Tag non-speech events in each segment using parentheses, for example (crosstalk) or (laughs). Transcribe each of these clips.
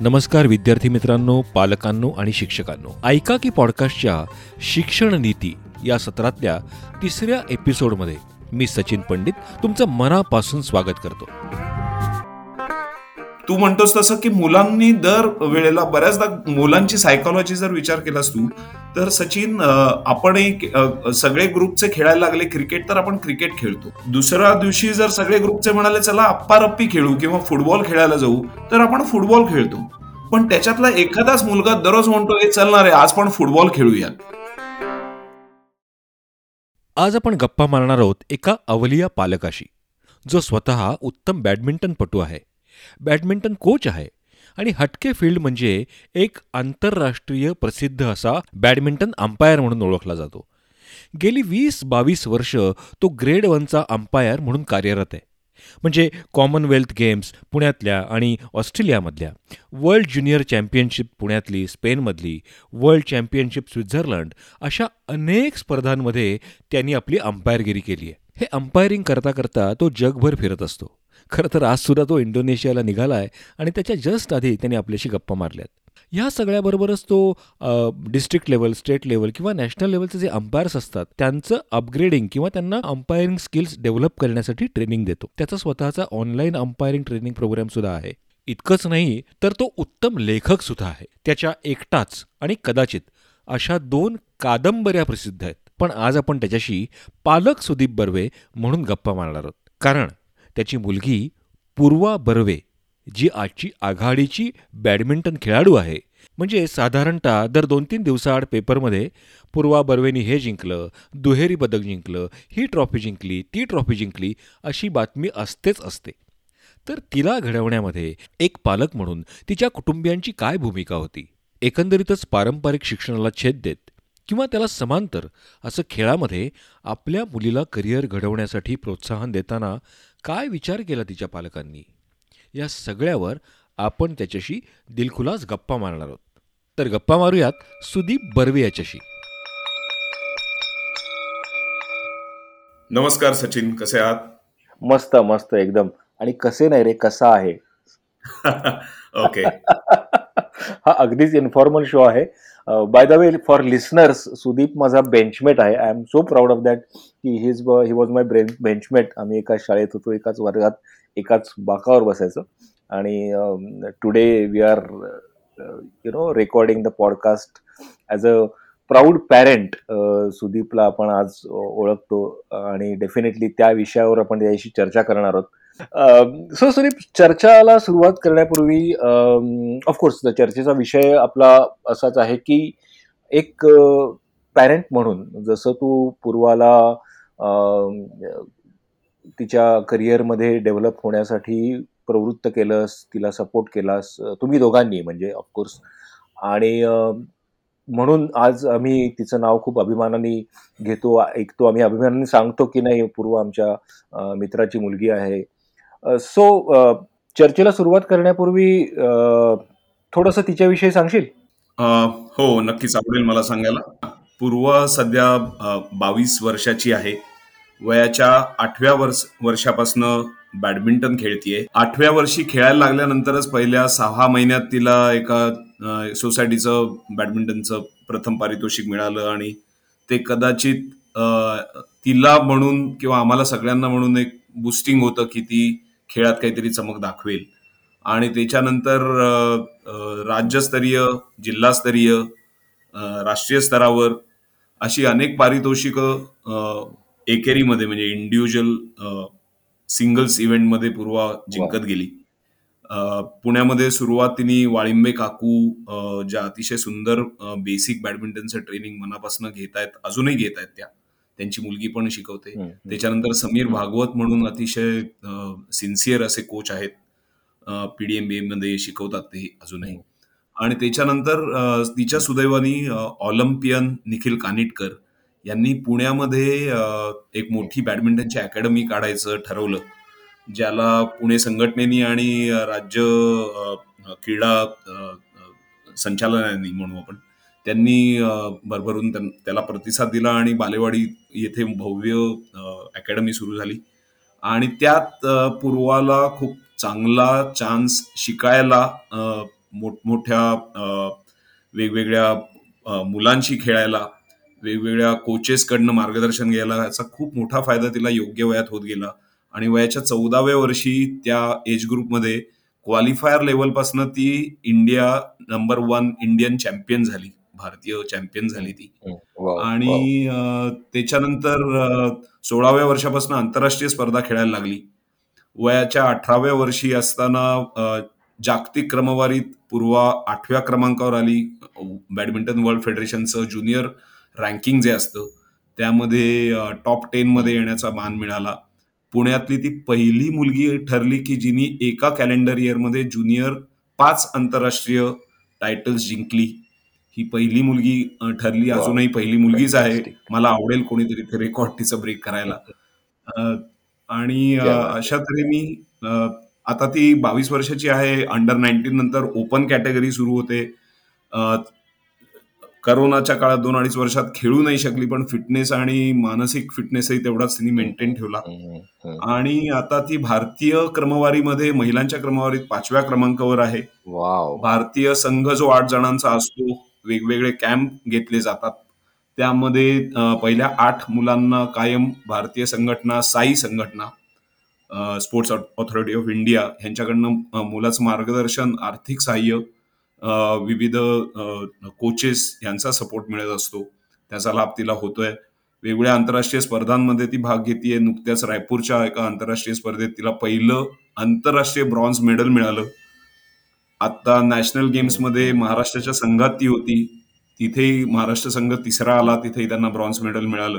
नमस्कार विद्यार्थी मित्रांनो पालकांनो आणि शिक्षकांनो. ऐका की पॉडकास्टच्या शिक्षण नीती या सत्रातल्या तिसऱ्या एपिसोडमध्ये मी सचिन पंडित तुमचं मनापासून स्वागत करतो. तू म्हणतोस तसं की मुलांनी दर वेळेला बऱ्याचदा मुलांची सायकोलॉजी जर विचार केलास तू तर सचिन आपण सगळे ग्रुपचे खेळायला लागले क्रिकेट तर आपण क्रिकेट खेळतो. दुसऱ्या दिवशी जर सगळे ग्रुपचे म्हणाले चला अप्पारप्पी खेळू किंवा फुटबॉल खेळायला जाऊ तर आपण फुटबॉल खेळतो. पण त्याच्यातला एखादाच मुलगा दररोज म्हणतो हे चलणार आहे आज पण फुटबॉल खेळूया. आज आपण गप्पा मारणार आहोत एका अवलिया पालकाशी जो स्वतः उत्तम बॅडमिंटनपटू आहे. बॅडमिंटन कोच आहे. आणि हटके फील्ड म्हणजे एक आंतरराष्ट्रीय प्रसिद्ध असा बॅडमिंटन अंपायर म्हणून ओळखला जातो. गेली वीस बावीस वर्ष तो ग्रेड वनचा अंपायर म्हणून कार्यरत आहे. म्हणजे कॉमनवेल्थ गेम्स पुण्यातल्या आणि ऑस्ट्रेलियामधल्या वर्ल्ड ज्युनियर चॅम्पियनशिप पुण्यातली स्पेनमधली वर्ल्ड चॅम्पियनशिप स्वित्झर्लंड अशा अनेक स्पर्धांमध्ये त्यांनी आपली अंपायरगिरी केली आहे. हे अंपायरिंग करता करता तो जगभर फिरत असतो. खरं तर आजसुद्धा तो इंडोनेशियाला निघाला आहे आणि त्याच्या जस्ट आधी त्यांनी आपल्याशी गप्पा मारल्यात. ह्या सगळ्याबरोबरच तो डिस्ट्रिक्ट लेवल स्टेट लेवल किंवा नॅशनल लेवलचे जे अंपायर्स असतात त्यांचं अपग्रेडिंग किंवा त्यांना अंपायरिंग स्किल्स डेव्हलप करण्यासाठी ट्रेनिंग देतो. त्याचा स्वतःचा ऑनलाईन अंपायरिंग ट्रेनिंग प्रोग्राम सुद्धा आहे. इतकंच नाही तर तो उत्तम लेखक सुद्धा आहे. त्याच्या एकटाच आणि कदाचित अशा दोन कादंबऱ्या प्रसिद्ध आहेत. पण आज आपण त्याच्याशी पालक सुदीप बर्वे म्हणून गप्पा मारणार आहोत. कारण त्याची मुलगी पूर्वा बर्वे जी आजची आघाडीची बॅडमिंटन खेळाडू आहे. म्हणजे साधारणतः दर दोन तीन दिवसाआड पेपरमध्ये पूर्वा बर्वेनी हे जिंकलं दुहेरी पदक जिंकलं ही ट्रॉफी जिंकली ती ट्रॉफी जिंकली अशी बातमी असतेच असते. तर तिला घडवण्यामध्ये एक पालक म्हणून तिच्या कुटुंबियांची काय भूमिका होती? एकंदरीतच पारंपरिक शिक्षणाला छेद देत किंवा त्याला समांतर असं खेळामध्ये आपल्या मुलीला करिअर घडवण्यासाठी प्रोत्साहन देताना काय विचार केला तिच्या पालकांनी? या सगळ्यावर आपण त्याच्याशी दिलखुलास गप्पा मारणार आहोत. तर गप्पा मारूयात सुदीप बर्वे याच्याशी. नमस्कार सचिन कसे आहात? मस्त मस्त एकदम. आणि कसे नाही रे कसा आहे? (laughs) ओके. (laughs) हा अगदीच इन्फॉर्मल शो आहे. By the way for listeners Sudeep माझा बेंचमेट आहे. I am so proud of that की his he was my benchmate आम्ही एकाच शाळेत होतो एकाच वर्गात एकाच बाकावर बसायचं. आणि today we are you know recording the podcast as a proud parent सुदीपला आपण आज ओळखतो आणि डेफिनेटली त्या विषयावर आपण त्याशी चर्चा करणार आहोत. Um, सो सुदीप चर्चाला सुरुवात करण्यापूर्वी um, ऑफकोर्स चर्चेचा विषय आपला असाच आहे की एक uh, पॅरेंट म्हणून जसं तू पूर्वाला तिच्या करिअरमध्ये डेव्हलप होण्यासाठी प्रवृत्त केलंस तिला सपोर्ट केलास. तुम्ही दोघांनी म्हणजे ऑफकोर्स आणि म्हणून आज आम्ही तिचं नाव खूप अभिमानाने घेतो ऐकतो. आम्ही अभिमानाने सांगतो की नाही पूर्व आमच्या मित्राची मुलगी आहे. सो चर्चेला सुरुवात करण्यापूर्वी थोडस तिच्याविषयी सांगशील? हो नक्कीच आवडेल मला सांगायला. पूर्व सध्या बावीस वर्षाची आहे. वयाच्या आठव्या वर्ष वर्षापासनं बॅडमिंटन खेळतीये. आठव्या वर्षी खेळायला लागल्यानंतरच पहिल्या सहा महिन्यात तिला एका सोसायटीचं बॅडमिंटनचं प्रथम पारितोषिक मिळालं आणि ते कदाचित तिला म्हणून किंवा आम्हाला सगळ्यांना म्हणून एक बुस्टिंग होतं की ती खेळात काहीतरी चमक दाखवेल. आणि त्याच्यानंतर राज्यस्तरीय जिल्हास्तरीय राष्ट्रीय स्तरावर अशी अनेक पारितोषिकं एकेरीमध्ये म्हणजे इंडिव्हिज्युअल सिंगल्स इव्हेंटमध्ये पूर्वा जिंकत गेली. पुण्यामध्ये सुरुवातीने वाळिंबे काकू ज्या अतिशय सुंदर बेसिक बॅडमिंटनचं ट्रेनिंग मनापासून घेत आहेत अजूनही घेत आहेत त्या त्यांची मुलगी पण शिकवते. त्याच्यानंतर समीर भागवत म्हणून अतिशय सिन्सिअर असे कोच आहेत. पीडीएमबीए मध्ये शिकवतात ते अजूनही. आणि त्याच्यानंतर तिच्या सुदैवानी ऑलिम्पियन निखिल कानिटकर यांनी पुण्यामध्ये एक मोठी बॅडमिंटनची अकॅडमी काढायचं ठरवलं ज्याला पुणे संघटनेनी आणि राज्य क्रीडा संचालनाने म्हणू आपण त्यांनी भरभरून त्याला प्रतिसाद दिला आणि बालेवाडी येथे भव्य अकॅडमी सुरू झाली. आणि त्यात पूर्वाला खूप चांगला चान्स शिकायला मोठमोठ्या वेगवेगळ्या मुलांशी खेळायला वेगवेगळ्या कोचेसकडनं मार्गदर्शन घ्यायला याचा खूप मोठा फायदा तिला योग्य वयात होत गेला. आणि वयाच्या चौदाव्या वर्षी त्या एज ग्रुपमध्ये क्वालिफायर लेवलपासून ती India number one Indian champion झाली. भारतीय चॅम्पियन झाली ती. आणि त्याच्यानंतर सोळाव्या वर्षापासून आंतरराष्ट्रीय स्पर्धा खेळायला लागली. वयाच्या अठराव्या वर्षी असताना जागतिक क्रमवारीत पूर्वा आठव्या क्रमांकावर आली बॅडमिंटन वर्ल्ड फेडरेशनचं ज्युनियर रँकिंग जे असतं त्यामध्ये टॉप टेन मध्ये येण्याचा मान मिळाला पुण्यातली ती पहिली मुलगी ठरली की जिनी एका कॅलेंडर इयरमध्ये ज्युनियर पाच आंतरराष्ट्रीय टायटल्स जिंकली ही पहिली मुलगी ठरली. अजूनही पहिली मुलगीच आहे. मला आवडेल कोणीतरी ते रेकॉर्ड तिचं ब्रेक करायला आणि. अशा तऱ्हेने अ, आता ती बावीस वर्षाची आहे अंडर नाईन्टीन नंतर ओपन कॅटेगरी सुरू होते. करोनाच्या काळात दोन अडीच वर्षात खेळू नाही शकली पण फिटनेस आणि मानसिक फिटनेसही तेवढाच तिने मेंटेन ठेवला. आणि आता ती भारतीय क्रमवारीमध्ये महिलांच्या क्रमवारीत पाचव्या क्रमांकावर आहे. भारतीय संघ जो आठ जणांचा असतो वेगवेगळे कॅम्प घेतले जातात. त्यामध्ये पहिल्या आठ मुलांना कायम भारतीय संघटना साई संघटना स्पोर्ट्स ऑथॉरिटी ऑफ इंडिया ह्यांच्याकडनं मुलाचं मार्गदर्शन आर्थिक सहाय्य विविध कोचेस यांचा सपोर्ट मिळत असतो. त्याचा लाभ तिला होतोय. वेगवेगळ्या आंतरराष्ट्रीय स्पर्धांमध्ये ती भाग घेते नुकत्याच रायपूरच्या एका आंतरराष्ट्रीय स्पर्धेत तिला पहिलं आंतरराष्ट्रीय ब्रॉन्झ मेडल मिळालं. आता नॅशनल गेम्समध्ये महाराष्ट्राच्या संघात ती होती. तिथेही महाराष्ट्र संघ तिसरा आला. तिथेही त्यांना ब्रॉन्झ मेडल मिळालं.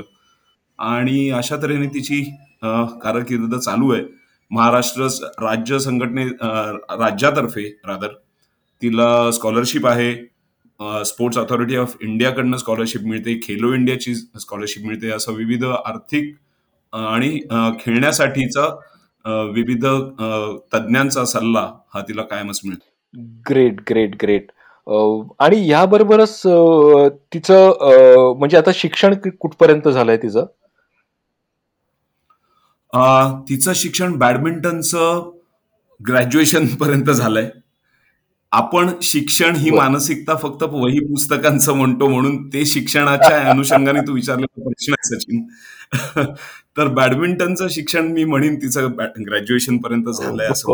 आणि अशा तऱ्हेने तिची कारकीर्द चालू आहे. महाराष्ट्र राज्य संघटने राज्यातर्फे रादर तिला स्कॉलरशिप आहे. स्पोर्ट्स ऑथॉरिटी ऑफ इंडियाकडनं स्कॉलरशिप मिळते. खेलो इंडियाची स्कॉलरशिप मिळते. असं विविध आर्थिक आणि खेळण्यासाठीचा विविध तज्ञांचा तज्ज्ञांचा सल्ला हा तिला कायमच मिळतो. ग्रेट ग्रेट ग्रेट आणि याबरोबरच तिचं म्हणजे आता शिक्षण कुठपर्यंत झालंय तिचं? तिचं शिक्षण बॅडमिंटनचं ग्रॅज्युएशन (laughs) पर्यंत झालंय आपण शिक्षण ही. मानसिकता फक्त वही पुस्तकांचं म्हणतो म्हणून ते शिक्षणाच्या (laughs) अनुषंगाने तू विचारलेला प्रश्न आहे सचिन (laughs) तर बॅडमिंटनचं शिक्षण मी म्हणेन तिचं ग्रॅज्युएशन पर्यंत झालंय असं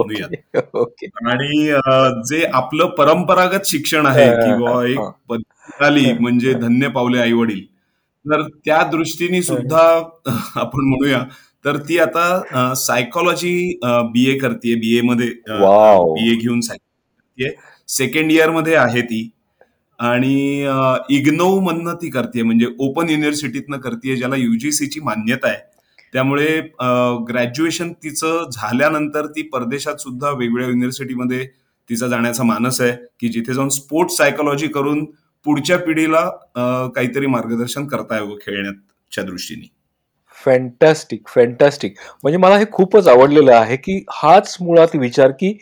ओके आणि जे आपलं परंपरागत शिक्षण आहे किंवा एक. पद्धत आली म्हणजे. धन्य पावले आई वडील तर त्या दृष्टीने सुद्धा आपण म्हणूया तर ती आता सायकोलॉजी बी ए करते बी ए मध्ये. बी ए घेऊन सायकोलॉजी सेकंड इयरमध्ये आहे ती. आणि इग्नो मधनं ती करते म्हणजे ओपन युनिव्हर्सिटीतनं करते ज्याला युजीसीची मान्यता आहे. त्यामुळे ग्रॅज्युएशन तिचं झाल्यानंतर ती परदेशात सुद्धा वेगवेगळ्या युनिव्हर्सिटीमध्ये तिचा जाण्याचा मानस आहे की जिथे जाऊन स्पोर्ट्स सायकोलॉजी करून पुढच्या पिढीला काहीतरी मार्गदर्शन करता यावं खेळण्याच्या दृष्टीने. फॅन्टॅस्टिक फॅन्टॅस्टिक म्हणजे मला हे खूपच आवडलेलं आहे की हाच मुळात विचार की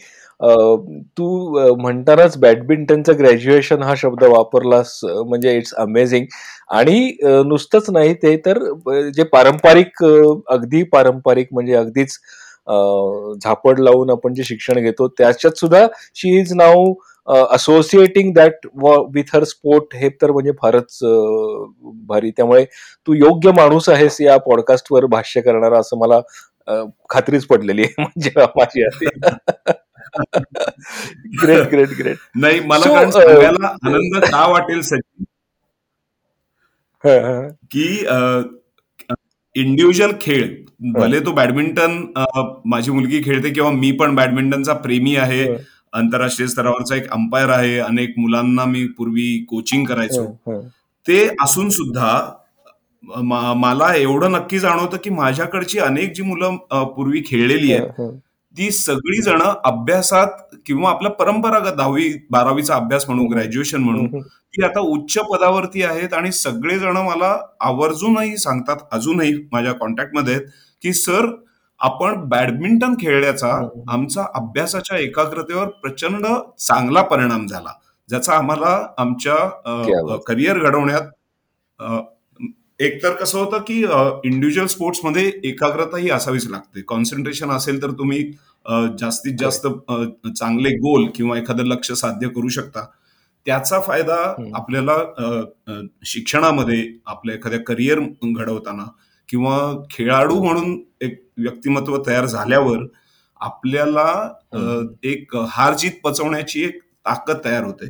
तू म्हणतानाच बॅडमिंटनचं ग्रॅज्युएशन हा शब्द वापरलास म्हणजे इट्स अमेझिंग आणि नुसतंच नाही ते तर जे पारंपरिक अगदी पारंपरिक म्हणजे अगदीच झापड लावून आपण जे शिक्षण घेतो त्याच्यात सुद्धा she is now associating that with her sport हे तर म्हणजे फारच भारी. त्यामुळे तू योग्य माणूस आहेस या पॉडकास्टवर भाष्य करणारा असं मला खात्रीच पडलेली आहे. (laughs) म्हणजे माझी ग्रेट ग्रेट ग्रेट नाही मला आनंद का वाटेल सचिन? की इंडिव्हिज्युअल खेळ भले तो बॅडमिंटन माझी मुलगी खेळते किंवा मी पण बॅडमिंटनचा प्रेमी आहे आंतरराष्ट्रीय स्तरावरचा एक अंपायर आहे अनेक मुलांना मी पूर्वी कोचिंग करायचो. ते असून सुद्धा मला एवढं नक्की जाणवतं की माझ्याकडची अनेक जी मुलं पूर्वी खेळलेली आहेत ती सगळी जण अभ्यासात किंवा आपल्या परंपरागत दहावी बारावीचा अभ्यास म्हणू ग्रॅज्युएशन म्हणू ती आता उच्च पदावरती आहेत आणि सगळे जण मला आवर्जूनही सांगतात अजूनही माझ्या कॉन्टॅक्टमध्ये आहेत की सर आपण बॅडमिंटन खेळण्याचा हम्म. आमचा अभ्यासाच्या एकाग्रतेवर प्रचंड चांगला परिणाम झाला ज्याचा आम्हाला आमच्या. करिअर घडवण्यात एकतर कसं होतं की इंडिव्हिज्युअल स्पोर्ट्समध्ये एकाग्रता ही असावीच लागते. कॉन्सन्ट्रेशन असेल तर तुम्ही जास्तीत जास्त चांगले गोल किंवा एखादं लक्ष साध्य करू शकता. त्याचा फायदा आपल्याला शिक्षणामध्ये आपल्या एखाद्या करिअर घडवताना किंवा खेळाडू म्हणून एक व्यक्तिमत्व तयार झाल्यावर आपल्याला एक हार जीत पचवण्याची एक ताकद तयार होते.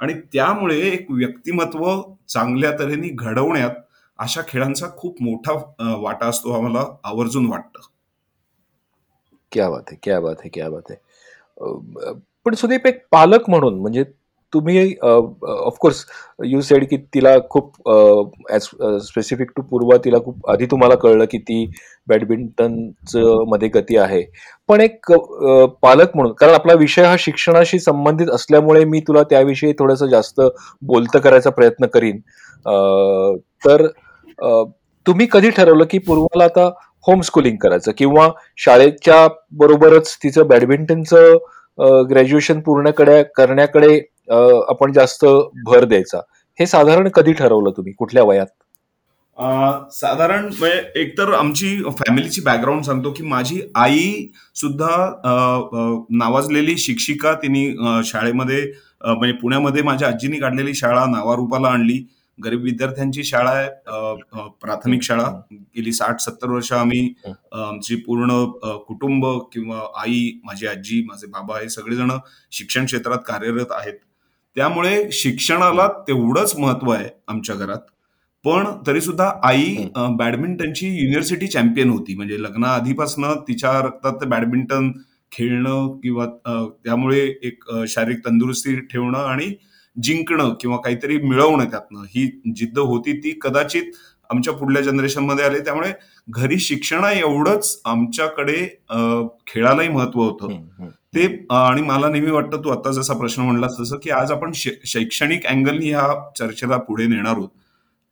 आणि त्यामुळे एक व्यक्तिमत्व चांगल्या तऱ्हेने घडवण्यात अशा खेळांचा खूप मोठा वाटा असतो आम्हाला आवर्जून वाटतं. क्या बात आहे क्या बात आहे क्या बात आहे पण सुदीप एक पालक म्हणून म्हणजे तुम्ही ऑफकोर्स यू सेड की तिला खूप स्पेसिफिक टू पूर्वा तिला खूप आधी तुम्हाला कळलं की ती बॅडमिंटनचं मध्ये गती आहे. पण एक पालक म्हणून कारण आपला विषय हा शिक्षणाशी संबंधित असल्यामुळे मी तुला त्याविषयी थोडंसं जास्त बोलतं करायचा प्रयत्न करीन. तर तुम्ही कधी ठरवलं की पूर्वाला आता होम स्कूलिंग करायचं? किंवा शाळेच्या बरोबरच तिचं बॅडमिंटनचं ग्रॅज्युएशन पूर्ण करण्याकडे आपण जास्त भर द्यायचा. हे साधारण कधी ठरवलं तुम्ही? कुठल्या वयात? साधारण म्हणजे एकतर आमची फॅमिलीची बॅकग्राऊंड सांगतो की माझी आई सुद्धा नावाजलेली शिक्षिका तिने शाळेमध्ये म्हणजे पुण्यामध्ये माझ्या आजीनी काढलेली शाळा नावारूपाला आणली. गरीब विद्यार्थ्यांची शाळा आहे प्राथमिक शाळा. गेली साठ सत्तर वर्ष आम्ही आमची पूर्ण कुटुंब किंवा आई माझी आजी माझे बाबा हे सगळेजण शिक्षण क्षेत्रात कार्यरत आहेत. त्यामुळे शिक्षणाला तेवढंच महत्त्व आहे आमच्या घरात. पण तरी सुद्धा आई बॅडमिंटनची युनिव्हर्सिटी चॅम्पियन होती. म्हणजे लग्नाआधीपासून तिच्या रक्तात बॅडमिंटन खेळणं किंवा त्यामुळे एक शारीरिक तंदुरुस्ती ठेवणं आणि जिंकणं किंवा काहीतरी मिळवणं त्यातनं. ही जिद्द होती ती कदाचित आमच्या पुढल्या जनरेशनमध्ये आले. त्यामुळे घरी शिक्षणा एवढंच आमच्याकडे खेळालाही महत्त्व होतं. ते आणि मला नेहमी वाटतं तू आता जसा प्रश्न म्हणलास तसं की आज आपण शैक्षणिक अँगलनी ह्या चर्चेला पुढे नेणार आहोत.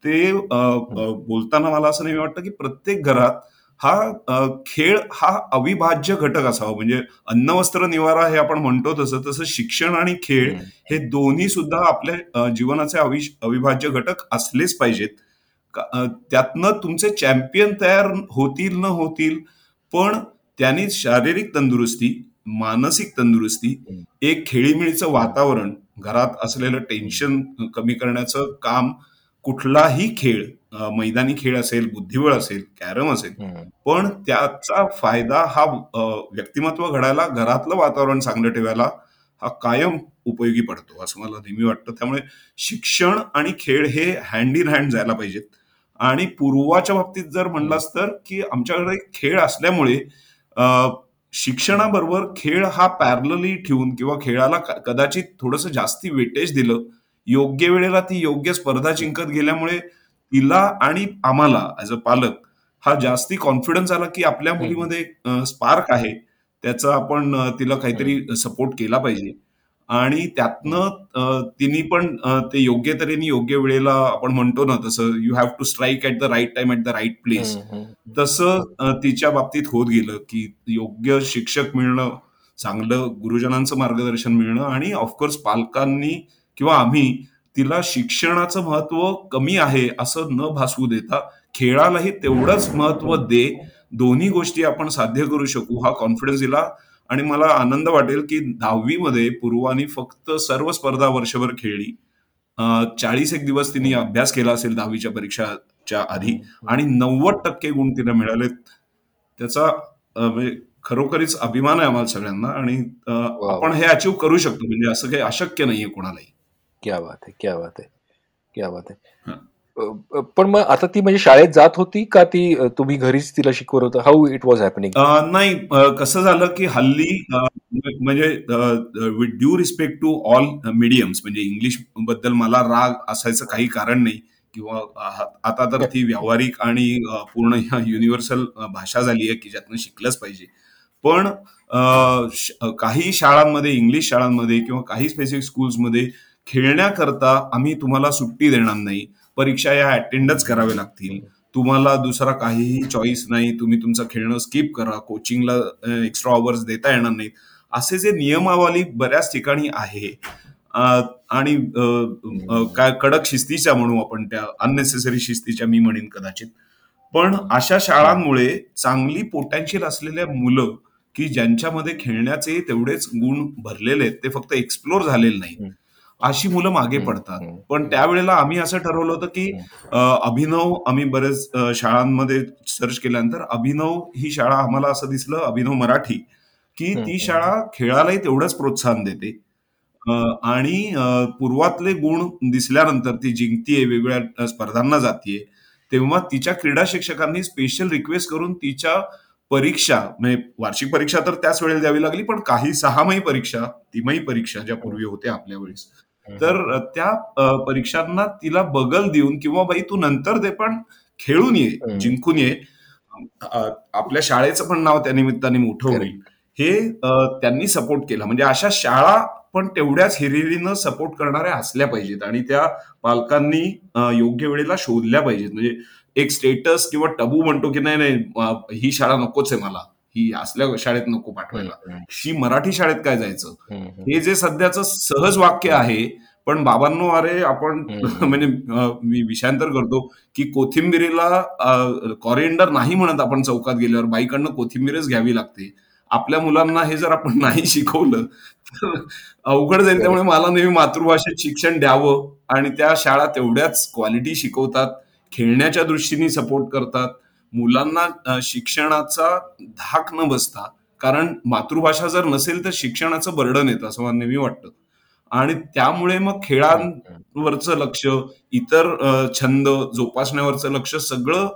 ते बोलताना मला असं नेहमी वाटतं की प्रत्येक घरात हा खेळ हा अविभाज्य घटक असावा. म्हणजे अन्न वस्त्र निवारा हे आपण म्हणतो तसं तसं शिक्षण आणि खेळ हे दोन्ही सुद्धा आपल्या जीवनाचे अविभाज्य घटक असलेच पाहिजेत. त्यातनं तुमचे चॅम्पियन तयार होतील न होतील पण त्यांनी शारीरिक तंदुरुस्ती मानसिक तंदुरुस्ती एक खेळीमेळीचं वातावरण घरात असलेलं टेन्शन कमी करण्याचं काम कुठलाही खेळ मैदानी खेळ असेल बुद्धिबळ असेल कॅरम असेल पण त्याचा फायदा हा व्यक्तिमत्व घडायला घरातलं वातावरण चांगलं ठेवायला हा कायम उपयोगी पडतो असं मला नेहमी वाटतं. त्यामुळे शिक्षण आणि खेळ हे हँड इन हँड जायला पाहिजेत. आणि पूर्वाच्या बाबतीत जर म्हणलास तर की आमच्याकडे खेळ असल्यामुळे शिक्षणाबरोबर खेळ हा पॅरलली ठेवून किंवा खेळाला कदाचित थोडस जास्ती वेटेज दिलं योग्य वेळेला ती योग्य स्पर्धा जिंकत गेल्यामुळे तिला आणि आम्हाला ऍज अ पालक हा जास्ती कॉन्फिडन्स आला की आपल्या मुलीमध्ये स्पार्क आहे. त्याचा आपण तिला काहीतरी सपोर्ट केला पाहिजे. आणि त्यातनं तिने पण ते योग्य तऱ्हेने योग्य वेळेला आपण म्हणतो ना तसं you have to strike at the right time at the right place तसं तिच्या बाबतीत होत गेलं की योग्य शिक्षक मिळणं चांगलं गुरुजनांचं मार्गदर्शन मिळणं आणि ऑफकोर्स पालकांनी किंवा आम्ही तिला शिक्षणाचं महत्त्व कमी आहे असं न भासवू देता खेळालाही तेवढंच महत्त्व दे दोन्ही गोष्टी आपण साध्य करू शकू हा कॉन्फिडन्स दिला. आणि मला आनंद वाटेल की दहावीमध्ये पूर्वानी फक्त सर्व स्पर्धा वर्षभर खेळली. चाळीस एक दिवस तिने अभ्यास केला असेल दहावीच्या परीक्षाच्या आधी आणि नव्वद टक्के गुण तिला मिळाले त्याचा म्हणजे खरोखरीच अभिमान आहे आम्हाला सगळ्यांना आणि आपण हे अचीव करू शकतो. म्हणजे असं काही अशक्य नाहीये कोणालाही. क्या बात आहे क्या बात आहे क्या बात आहे पण मग आता ती म्हणजे शाळेत जात होती का ती तुम्ही घरीच तिला शिकवत होता? हाऊ इट वॉज हॅपनिंग नाही कसं झालं की हल्ली म्हणजे with due respect to all mediums म्हणजे इंग्लिशबद्दल मला राग असायचं काही कारण नाही. किंवा आता तर ती व्यावहारिक आणि पूर्ण युनिव्हर्सल भाषा झाली आहे की ज्यातनं शिकलंच पाहिजे. पण काही शाळांमध्ये इंग्लिश शाळांमध्ये किंवा काही स्पेसिफिक स्कूल्समध्ये खेळण्याकरता आम्ही तुम्हाला सुट्टी देणार नाही. परीक्षा या अटेंडच करावे लागतील. तुम्हाला दुसरा काहीही चॉईस नाही. तुम्ही तुमचं खेळणं स्किप करा. कोचिंगला एक्स्ट्रा आवर्स देता येणार नाहीत. असे जे नियमावली बऱ्याच ठिकाणी आहे. आणि काय कडक शिस्तीच्या म्हणू आपण त्या अननेसेसरी शिस्तीच्या मी म्हणेन कदाचित. पण अशा शाळांमुळे चांगली पोटॅन्शियल असलेल्या मुलं की ज्यांच्यामध्ये खेळण्याचे तेवढेच गुण भरलेले आहेत ते फक्त एक्सप्लोर झालेले नाही अशी मुलं मागे पडतात. पण त्यावेळेला आम्ही असं ठरवलं होतं की अभिनव आम्ही बरेच शाळांमध्ये सर्च केल्यानंतर अभिनव ही शाळा आम्हाला असं दिसलं अभिनव मराठी की ती शाळा खेळालाही तेवढंच प्रोत्साहन देते. आणि पूर्वातले गुण दिसल्यानंतर ती जिंकतीये वेगवेगळ्या स्पर्धांना जातीये तेव्हा तिच्या क्रीडा शिक्षकांनी स्पेशल रिक्वेस्ट करून तिच्या परीक्षा म्हणजे वार्षिक परीक्षा तर त्याच वेळेला द्यावी लागली पण काही सहामाही परीक्षा तिमाही परीक्षा ज्या पूर्वी होत्या आपल्या वेळेस तर त्या परीक्षांना तिला बगल देऊन किंवा बाई तू नंतर दे पण खेळून ये जिंकून ये. आपल्या शाळेचं पण नाव त्या निमित्ताने मोठं होईल. हे त्यांनी सपोर्ट केला. म्हणजे अशा शाळा पण तेवढ्याच हिरिरीनं सपोर्ट करणाऱ्या असल्या पाहिजेत आणि त्या पालकांनी योग्य वेळेला शोधल्या पाहिजेत. म्हणजे एक स्टेटस किंवा टबू म्हणतो की नाही नाही ही शाळा नकोच आहे मला. ही असल्या शाळेत नको पाठवायला. ही मराठी शाळेत काय जायचं? हे जे सध्याचं सहज वाक्य आहे पण बाबांनो अरे आपण (laughs) म्हणजे मी विषयांतर करतो की कोथिंबिरीला कॉरिएंडर नाही म्हणत आपण चौकात गेल्यावर बाईकडनं कोथिंबीरच घ्यावी लागते. आपल्या मुलांना हे जर आपण नाही शिकवलं तर अवघड जाईल. त्यामुळे मला नेहमी मातृभाषेत शिक्षण द्यावं आणि त्या शाळा तेवढ्याच क्वालिटी शिकवतात खेळण्याच्या दृष्टीने सपोर्ट करतात मुलांना शिक्षणाचा धाक न बसता कारण मातृभाषा जर नसेल तर शिक्षणाचं बर्डन येतं असं मला नेहमी वाटतं. आणि त्यामुळे मग खेळांवरचं लक्ष इतर छंद जोपासण्यावरचं लक्ष सगळं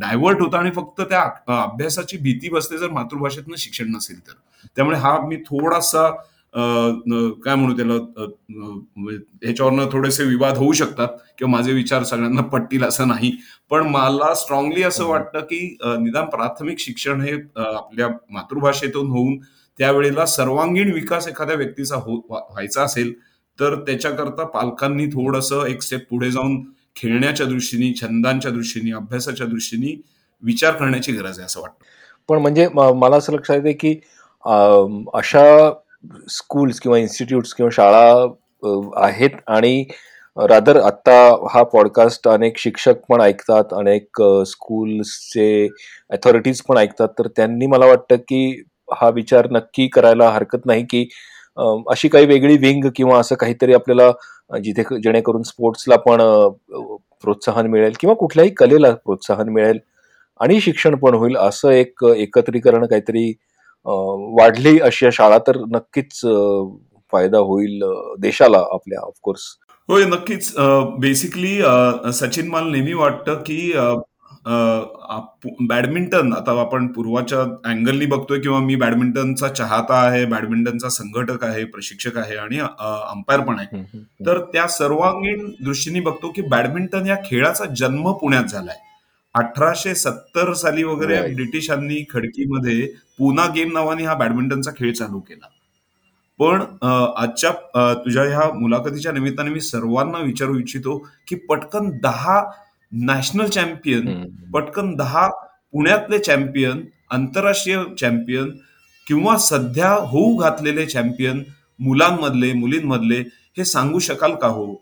डायव्हर्ट होतं आणि फक्त त्या अभ्यासाची भीती बसते जर मातृभाषेतनं शिक्षण नसेल तर. त्यामुळे हा मी थोडासा काय म्हणू त्याला ह्याच्यावरनं थोडेसे विवाद होऊ शकतात किंवा माझे विचार सगळ्यांना पटतील असं नाही. पण मला स्ट्रॉंगली असं वाटतं की निदान प्राथमिक शिक्षण हे आपल्या मातृभाषेतून होऊन त्यावेळेला सर्वांगीण विकास एखाद्या व्यक्तीचा हो व्हायचा असेल तर त्याच्याकरता पालकांनी थोडंसं एक स्टेप पुढे जाऊन खेळण्याच्या दृष्टीने छंदांच्या दृष्टीने अभ्यासाच्या दृष्टीने विचार करण्याची गरज आहे असं वाटतं. पण म्हणजे मला असं लक्षात येते की अशा स्कूल्स किंवा इन्स्टिट्यूट्स किंवा शाळा आहेत आणि रादर आत्ता हा पॉडकास्ट अनेक शिक्षक पण ऐकतात अनेक स्कूल्सचे अथॉरिटीज पण ऐकतात. तर त्यांनी मला वाटतं की हा विचार नक्की करायला हरकत नाही की अशी काही वेगळी विंग किंवा असं काहीतरी आपल्याला जिथे जेणेकरून स्पोर्ट्सला पण प्रोत्साहन मिळेल किंवा कुठल्याही कलेला प्रोत्साहन मिळेल आणि शिक्षण पण होईल असं एक एकत्रीकरण काहीतरी वाढली अशी शाळा तर नक्कीच फायदा होईल देशाला आपल्या ऑफकोर्स होय नक्कीच. बेसिकली सचिन माल नेहमी वाटतं की बॅडमिंटन आता आपण पूर्वाच्या अँगलनी बघतोय किंवा मी बॅडमिंटनचा चाहता आहे बॅडमिंटनचा संघटक आहे प्रशिक्षक आहे आणि अंपायर पण आहे. तर त्या सर्वांगीण दृष्टीने बघतो की बॅडमिंटन या खेळाचा जन्म पुण्यात झालाय. अठराशे सत्तर साली वगैरे ब्रिटिशांनी खडकीमध्ये पुना गेम नावाने हा बॅडमिंटनचा खेळ चालू केला. पण आजच्या तुझ्या ह्या मुलाखतीच्या निमित्ताने मी सर्वांना विचारू इच्छितो की पटकन दहा नॅशनल चॅम्पियन पटकन दहा पुण्यातले चॅम्पियन आंतरराष्ट्रीय चॅम्पियन किंवा सध्या होऊ घातलेले चॅम्पियन मुलांमधले मुलींमधले हे सांगू शकाल का हो?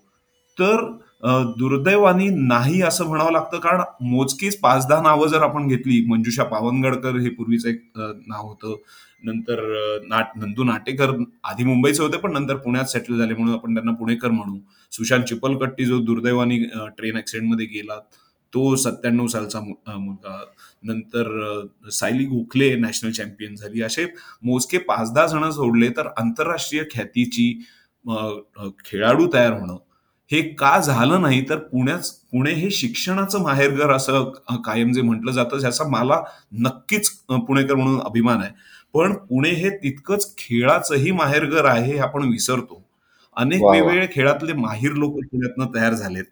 तर दुर्दैवानी नाही असं म्हणावं लागतं कारण मोजकीच पाच दहा नावं जर आपण घेतली मंजुषा पावनगडकर हे पूर्वीचं एक नाव होतं. नंतर नाट नंदू नाटेकर आधी मुंबईचे होते पण नंतर पुण्यात सेटल झाले म्हणून आपण त्यांना पुणेकर म्हणू. सुशांत चिपलकट्टी जो दुर्दैवानी ट्रेन ऍक्सिडेंटमध्ये गेला तो सत्त्याण्णव सालचा मुलगा. नंतर सायली गोखले नॅशनल चॅम्पियन झाली. असे मोजके पाच दहा जण सोडले तर आंतरराष्ट्रीय ख्यातीची खेळाडू तयार होणं हे का झालं नाही तर पुण्याच पुणे हे शिक्षणाचं माहेरघर असं कायम जे म्हटलं जातं ज्याचा मला नक्कीच पुणेकर म्हणून अभिमान आहे. पण पुणे हे तितकंच खेळाचंही माहेरघर आहे हे आपण विसरतो. अनेक वेगवेगळे खेळातले माहीर लोक पुण्यातनं तयार झालेत.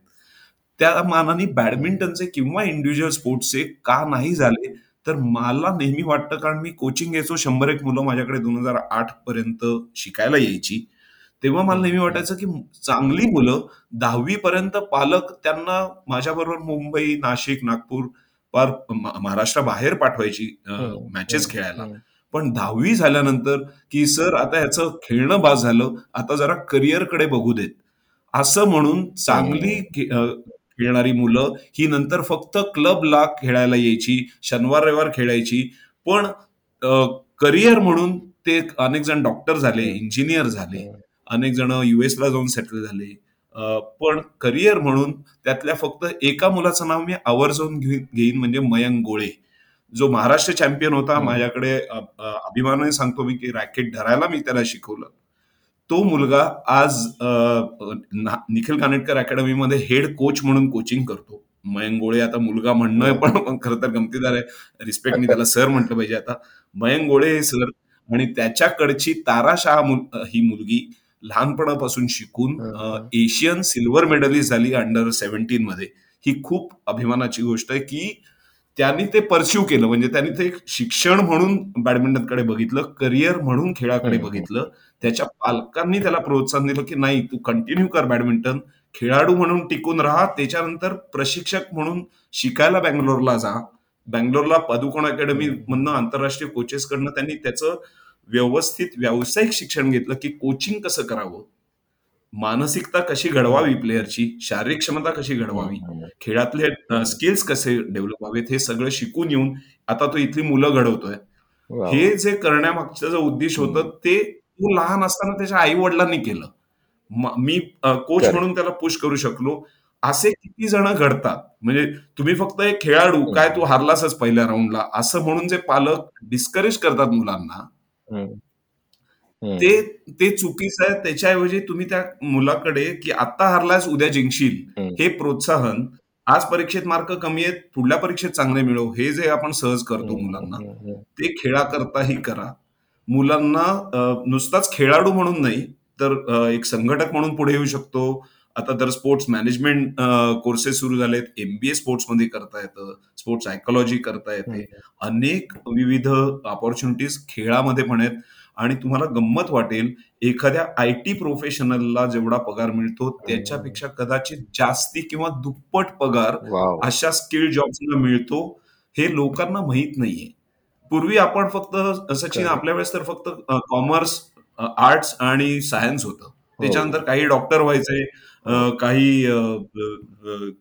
त्या मानाने बॅडमिंटनचे किंवा इंडिव्हिज्युअल स्पोर्ट्सचे का नाही झाले तर मला नेहमी वाटतं कारण मी कोचिंग घ्यायचो शंभर एक मुलं माझ्याकडे दोन हजार आठ पर्यंत शिकायला यायची. तेव्हा मला नेहमी वाटायचं की चांगली मुलं दहावी पर्यंत पालक त्यांना माझ्याबरोबर मुंबई नाशिक नागपूर पार महाराष्ट्राबाहेर पाठवायची मॅचेस खेळायला. पण दहावी झाल्यानंतर की सर आता ह्याचं खेळणं बाज झालं आता जरा करिअरकडे बघू देत. असं म्हणून चांगली खेळणारी मुलं ही नंतर फक्त क्लबला खेळायला यायची शनिवार रविवार खेळायची. पण करिअर म्हणून ते अनेक जण डॉक्टर झाले इंजिनियर झाले. अनेक जण युएसला जाऊन सेटल झाले. पण करिअर म्हणून त्यातल्या फक्त एका मुलाचं नाव मी आवर्जून घेईन म्हणजे मयंक गोळे. जो महाराष्ट्र चॅम्पियन होता माझ्याकडे अभिमानाने सांगतो मी की रॅकेट धरायला मी त्याला शिकवलं. तो मुलगा आज निखिल कानेटकर अकॅडमीमध्ये हेड कोच म्हणून कोचिंग करतो. मयंक गोळे आता मुलगा म्हणणं पण (laughs) खरं तर गमतीदार आहे. रिस्पेक्ट मी त्याला सर म्हटलं पाहिजे आता. मयंक गोळे हे सर आणि त्याच्याकडची तारा शाह ही मुलगी लहानपणापासून शिकून एशियन सिल्वर मेडलिस्ट झाली अंडर सेव्हन्टीन मध्ये. ही खूप अभिमानाची गोष्ट आहे की त्यांनी ते परस्यू केलं. म्हणजे त्यांनी ते शिक्षण म्हणून बॅडमिंटनकडे बघितलं करिअर म्हणून खेळाकडे बघितलं. त्याच्या पालकांनी त्याला प्रोत्साहन दिलं की नाही तू कंटिन्यू कर बॅडमिंटन खेळाडू म्हणून टिकून राहा. त्याच्यानंतर प्रशिक्षक म्हणून शिकायला बँगलोरला जा. बँगलोरला पदुकोण अकॅडमी मधनं आंतरराष्ट्रीय कोचेसकडनं त्यांनी त्याचं व्यवस्थित व्यावसायिक शिक्षण घेतलं की कोचिंग कसं करावं? मानसिकता कशी घडवावी प्लेअरची शारीरिक क्षमता कशी घडवावी? खेळातले स्किल्स कसे डेव्हलप व्हावेत हे सगळं शिकून येऊन आता तो इथली मुलं घडवतोय. हे जे करण्यामागचं जो उद्देश होतं ते तो लहान असताना त्याच्या आई वडिलांनी केलं. मी कोच म्हणून त्याला पुश करू शकलो. असे किती जण घडतात. म्हणजे तुम्ही फक्त एक खेळाडू काय तू हारलासच पहिल्या राऊंडला असं म्हणून जे पालक डिस्करेज करतात मुलांना ते ते चुकीचं आहे. त्याच्याऐवजी तुम्ही त्या मुलाकडे की आता हारलास उद्या जिंकशील हे प्रोत्साहन आज परीक्षेत मार्क कमी आहेत पुढल्या परीक्षेत चांगले मिळव हे जे आपण सहज करतो मुलांना ते खेळाकरताही करा. मुलांना नुसताच खेळाडू म्हणून नाही तर एक संघटक म्हणून पुढे येऊ शकतो. आता तर स्पोर्ट्स मॅनेजमेंट कोर्सेस सुरू झालेत. एमबीए स्पोर्ट्समध्ये करता येतं. स्पोर्ट्स सायकोलॉजी करता येते. अनेक विविध ऑपॉर्च्युनिटीज खेळामध्ये पण आहेत. आणि तुम्हाला गंमत वाटेल एखाद्या आय टी प्रोफेशनलला जेवढा पगार मिळतो त्याच्यापेक्षा कदाचित जास्ती किंवा दुप्पट पगार अशा स्किल जॉब्सना मिळतो हे लोकांना माहीत नाहीये. पूर्वी आपण फक्त सचिन आपल्या वेळेस तर फक्त कॉमर्स आर्ट्स आणि सायन्स होतं. त्याच्यानंतर काही डॉक्टर व्हायचे काही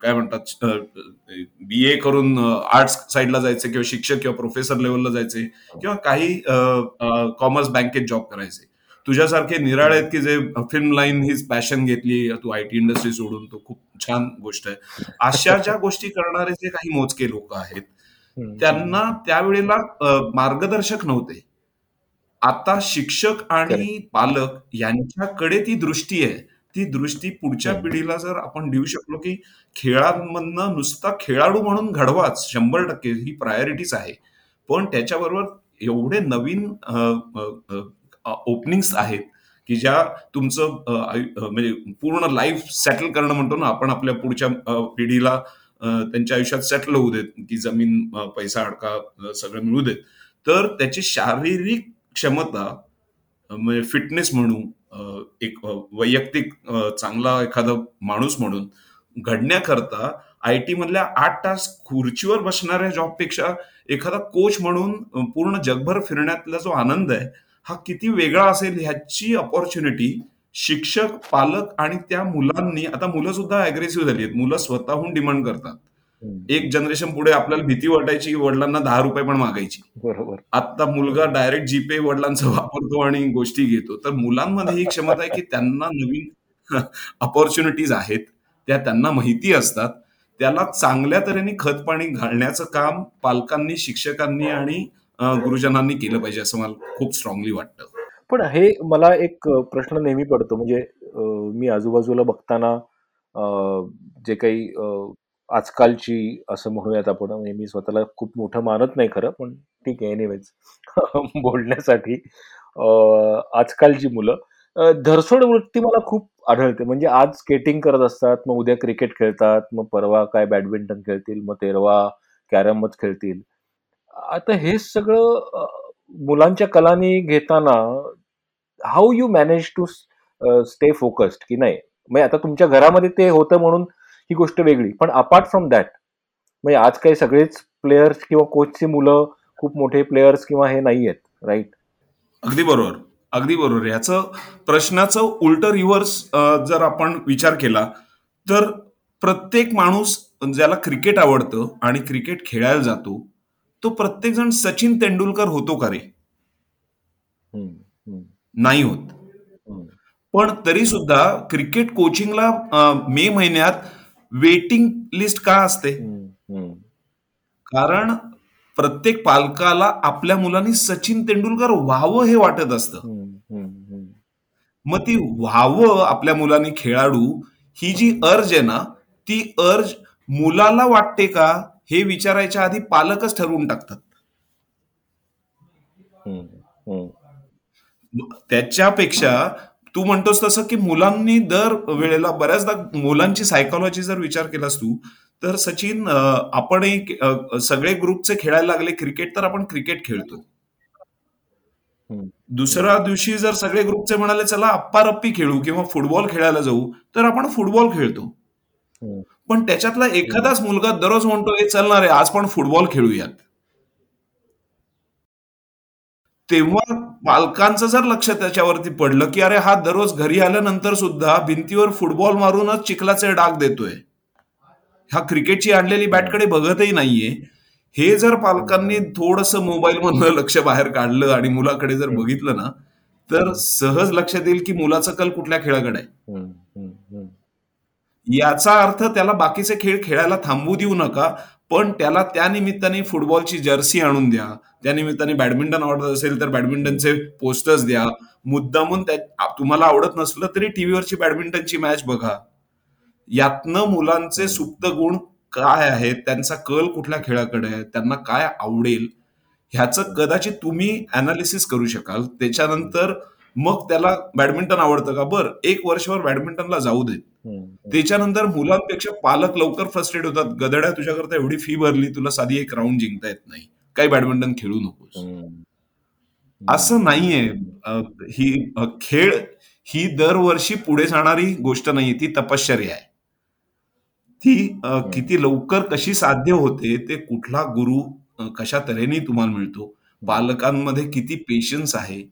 काय म्हणतात बी ए करून आर्ट्स साईडला जायचे किंवा शिक्षक किंवा प्रोफेसर लेवलला जायचे किंवा काही कॉमर्स बँकेत जॉब करायचे. तुझ्यासारखे निराळे आहेत की जे फिल्म लाईन ही पॅशन घेतली तू आय टी इंडस्ट्री सोडून तो खूप छान गोष्ट आहे. अशा (laughs) ज्या गोष्टी करणारे जे काही मोजके लोक आहेत त्यांना त्यावेळेला मार्गदर्शक नव्हते. आता शिक्षक आणि पालक यांच्याकडे ती दृष्टी आहे. ती दृष्टी पुढच्या पिढीला जर आपण देऊ शकलो की खेळांमधनं नुसता खेळाडू म्हणून घडवाच शंभर टक्के ही प्रायोरिटीच आहे. पण त्याच्याबरोबर एवढे नवीन ओपनिंग्स आहेत की ज्या तुमचं म्हणजे पूर्ण लाईफ सेटल करणं म्हणतो ना आपण आपल्या पुढच्या पिढीला त्यांच्या आयुष्यात सेटल होऊ देत की जमीन पैसा अडका सगळं मिळू देत. तर त्याची शारीरिक क्षमता म्हणजे फिटनेस म्हणू एक वैयक्तिक चांगला एखादा माणूस म्हणून घडण्याकरता आय टी मधल्या आठ तास खुर्चीवर बसणाऱ्या जॉबपेक्षा एखादा कोच म्हणून पूर्ण जगभर फिरण्यातला जो आनंद आहे हा किती वेगळा असेल ह्याची अपॉर्च्युनिटी शिक्षक पालक आणि त्या मुलांनी आता मुलं सुद्धा अग्रेसिव्ह झाली आहेत. मुलं स्वतःहून डिमांड करतात. एक जनरेशन पुढे आपल्याला भीती वाटायची की वडिलांना दहा रुपये पण मागायची. बरोबर. आता मुलगा डायरेक्ट जीपे वडिलांचा वापरतो आणि गोष्टी घेतो. तर मुलांमध्ये ही क्षमता आहे की त्यांना नवीन (laughs) अपॉर्च्युनिटीज आहेत. त्या त्यांना माहिती असतात. त्याला चांगल्या तऱ्हेने खत पाणी घालण्याचं काम पालकांनी शिक्षकांनी आणि गुरुजनांनी केलं पाहिजे असं मला खूप स्ट्रॉंगली वाटतं. पण हे मला एक प्रश्न नेहमी पडतो. म्हणजे मी आजूबाजूला बघताना जे काही आजकालची असं म्हणूयात आपण म्हणजे मी स्वतःला खूप मोठं मानत नाही खरं पण ठीक आहे एनिवेज (laughs) बोलण्यासाठी आजकालची मुलं धरसोड वृत्ती मला खूप आढळते. म्हणजे आज स्केटिंग करत असतात मग उद्या क्रिकेट खेळतात मग परवा काय बॅडमिंटन खेळतील मग तेरवा कॅरमच खेळतील. आता हे सगळं मुलांच्या कलानी घेताना how you manage to stay focused की नाही? म्हणजे आता तुमच्या घरामध्ये ते होतं म्हणून ही गोष्ट वेगळी. पण अपार्ट फ्रॉम दॅट म्हणजे आज काही सगळेच प्लेयर्स किंवा कोचची मुलं खूप मोठे प्लेयर्स किंवा हे नाही आहेत राईट अगदी बरोबर. अगदी बरोबर. याचं प्रश्नाचं उलट रिव्हर्स जर आपण विचार केला तर प्रत्येक माणूस ज्याला क्रिकेट आवडतं आणि क्रिकेट खेळायला जातो तो प्रत्येक जण सचिन तेंडुलकर होतो का रे? नाही होत. पण तरी सुद्धा क्रिकेट कोचिंगला मे महिन्यात वेटिंग लिस्ट का असते? कारण प्रत्येक पालकाला आपल्या मुलांनी सचिन तेंडुलकर व्हावं हे वाटत असतं. मग ती व्हावं आपल्या मुलांनी खेळाडू ही जी अर्ज आहे ना ती अर्ज मुलाला वाटते का हे विचारायच्या आधी पालकच ठरवून टाकतात. त्याच्यापेक्षा तू म्हणतोस तसं की मुलांनी दर वेळेला बऱ्याचदा मुलांची सायकोलॉजी जर विचार केलास तू तर सचिन आपण सगळे ग्रुपचे खेळायला लागले क्रिकेट तर आपण क्रिकेट खेळतो. दुसऱ्या दिवशी जर सगळे ग्रुपचे म्हणाले चला अप्पा रप्पी खेळू किंवा फुटबॉल खेळायला जाऊ तर आपण फुटबॉल खेळतो. पण त्याच्यातला एखादाच मुलगा दररोज म्हणतो हे चलणार आहे आज पण फुटबॉल खेळूयात. तेव्हा पालकांचं जर लक्ष त्याच्यावरती पडलं की अरे हा दररोज घरी आल्यानंतर सुद्धा भिंतीवर फुटबॉल मारूनच चिखलाचे डाग देतोय. हा क्रिकेटची आणलेली बॅटकडे बघतही नाहीये. हे जर पालकांनी थोडस मोबाईल मधलं लक्ष बाहेर काढलं आणि मुलाकडे जर बघितलं ना तर सहज लक्षात येईल की मुलाचं कल कुठल्या खेळाकडे आहे. याचा अर्थ त्याला बाकीचे खेळ खेळायला थांबू देऊ नका. पण त्याला त्या निमित्ताने फुटबॉलची जर्सी आणून द्या. त्या निमित्ताने बॅडमिंटन आवडत असेल तर बॅडमिंटनचे पोस्टर्स द्या. मुद्दामून त्या तुम्हाला आवडत नसलं तरी टीव्हीवरची बॅडमिंटनची मॅच बघा. यातनं मुलांचे सुप्त गुण काय आहेत? त्यांचा कल कुठल्या खेळाकडे आहे? त्यांना काय आवडेल? ह्याचं कदाचित तुम्ही अनालिसिस करू शकाल. त्याच्यानंतर मग त्याला बॅडमिंटन आवडतं का? बरं एक वर्षभर बॅडमिंटनला जाऊ देत त्याच्यानंतर मुलांपेक्षा पालक लवकर फ्रस्ट्रेट होतात. गदड्या तुझ्याकरता एवढी फी भरली तुला साधी एक राऊंड जिंकता येत नाही. काही बॅडमिंटन खेळू नकोस. असं नाहीये. ही खेळ ही दरवर्षी पुढे जाणारी गोष्ट नाही ती तपश्चर्या आहे. ती किती लवकर कशी साध्य होते ते कुठला गुरु कशा तऱ्हेने तुम्हाला मिळतो? पालकांमध्ये किती पेशन्स आहे?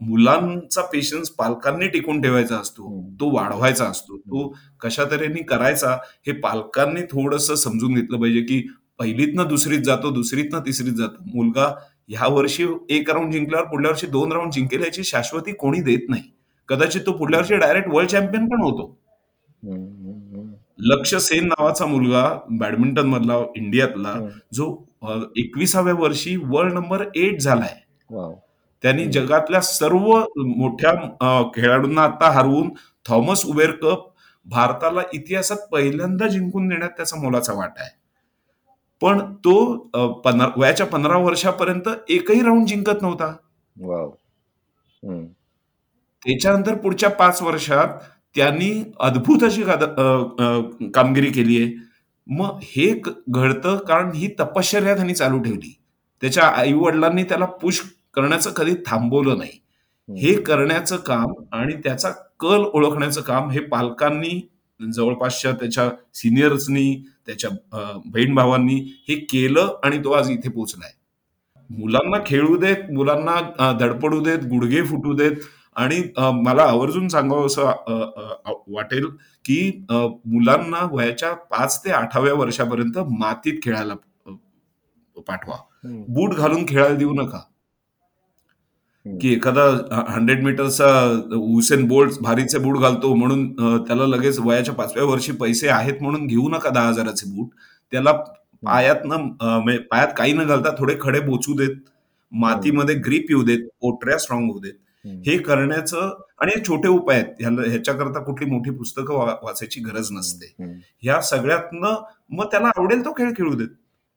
मुलांचा पेशन्स पालकांनी टिकून ठेवायचा असतो तो वाढवायचा असतो तो कशा तऱ्हेने करायचा हे पालकांनी थोडस समजून घेतलं पाहिजे की पहिलीतनं दुसरीत जातो दुसरीतनं तिसरीत जातो. मुलगा ह्या वर्षी एक राऊंड जिंकल्यावर पुढल्या वर्षी दोन राऊंड जिंकेल याची शाश्वती कोणी देत नाही. कदाचित तो पुढल्या वर्षी डायरेक्ट वर्ल्ड चॅम्पियन पण होतो. लक्ष सेन नावाचा मुलगा बॅडमिंटन मधला इंडियातला जो एकविसाव्या वर्षी वर्ल्ड नंबर एट झालाय. त्यांनी जगातल्या सर्व मोठ्या खेळाडूंना आता हरवून थॉमस उबेर कप भारताला इतिहासात पहिल्यांदा जिंकून देण्यात त्याचा मोलाचा वाटा आहे. पण तो वयाच्या पंधरा वर्षापर्यंत एकही राऊंड जिंकत नव्हता. त्याच्यानंतर पुढच्या पाच वर्षात त्यांनी अद्भुत अशी कामगिरी केली आहे. मग हे घडतं कारण ही तपश्चर्या त्यांनी चालू ठेवली. त्याच्या आई वडिलांनी त्याला पुश करण्याचं कधी थांबवलं नाही. हे करण्याचं काम आणि त्याचा कल ओळखण्याचं काम हे पालकांनी जवळपासच्या त्याच्या सिनियर्सनी त्याच्या बहीण भावांनी हे केलं आणि तो आज इथे पोचलाय मुलांना खेळू देत मुलांना धडपडू देत गुडघे फुटू देत आणि मला आवर्जून सांगावं असं वाटेल की मुलांना वयाच्या पाच ते आठाव्या वर्षापर्यंत मातीत खेळायला पाठवा. बूट घालून खेळायला देऊ नका. की एखादा हंड्रेड मीटरचा हुसेन बोल्ट भारीचे बूट घालतो म्हणून त्याला लगेच वयाच्या पाचव्या वर्षी पैसे आहेत म्हणून घेऊ नका दहा हजाराचे बूट. त्याला पायातनं पायात काही न घालता थोडे खडे बोचू देत मातीमध्ये ग्रीप येऊ देत पोटऱ्या स्ट्रॉंग होऊ देत. हे करण्याचं आणि छोटे उपाय आहेत. ह्याच्याकरता कुठली मोठी पुस्तकं वाचायची गरज नसते. ह्या सगळ्यातनं मग त्याला आवडेल तो खेळ खेळू देत.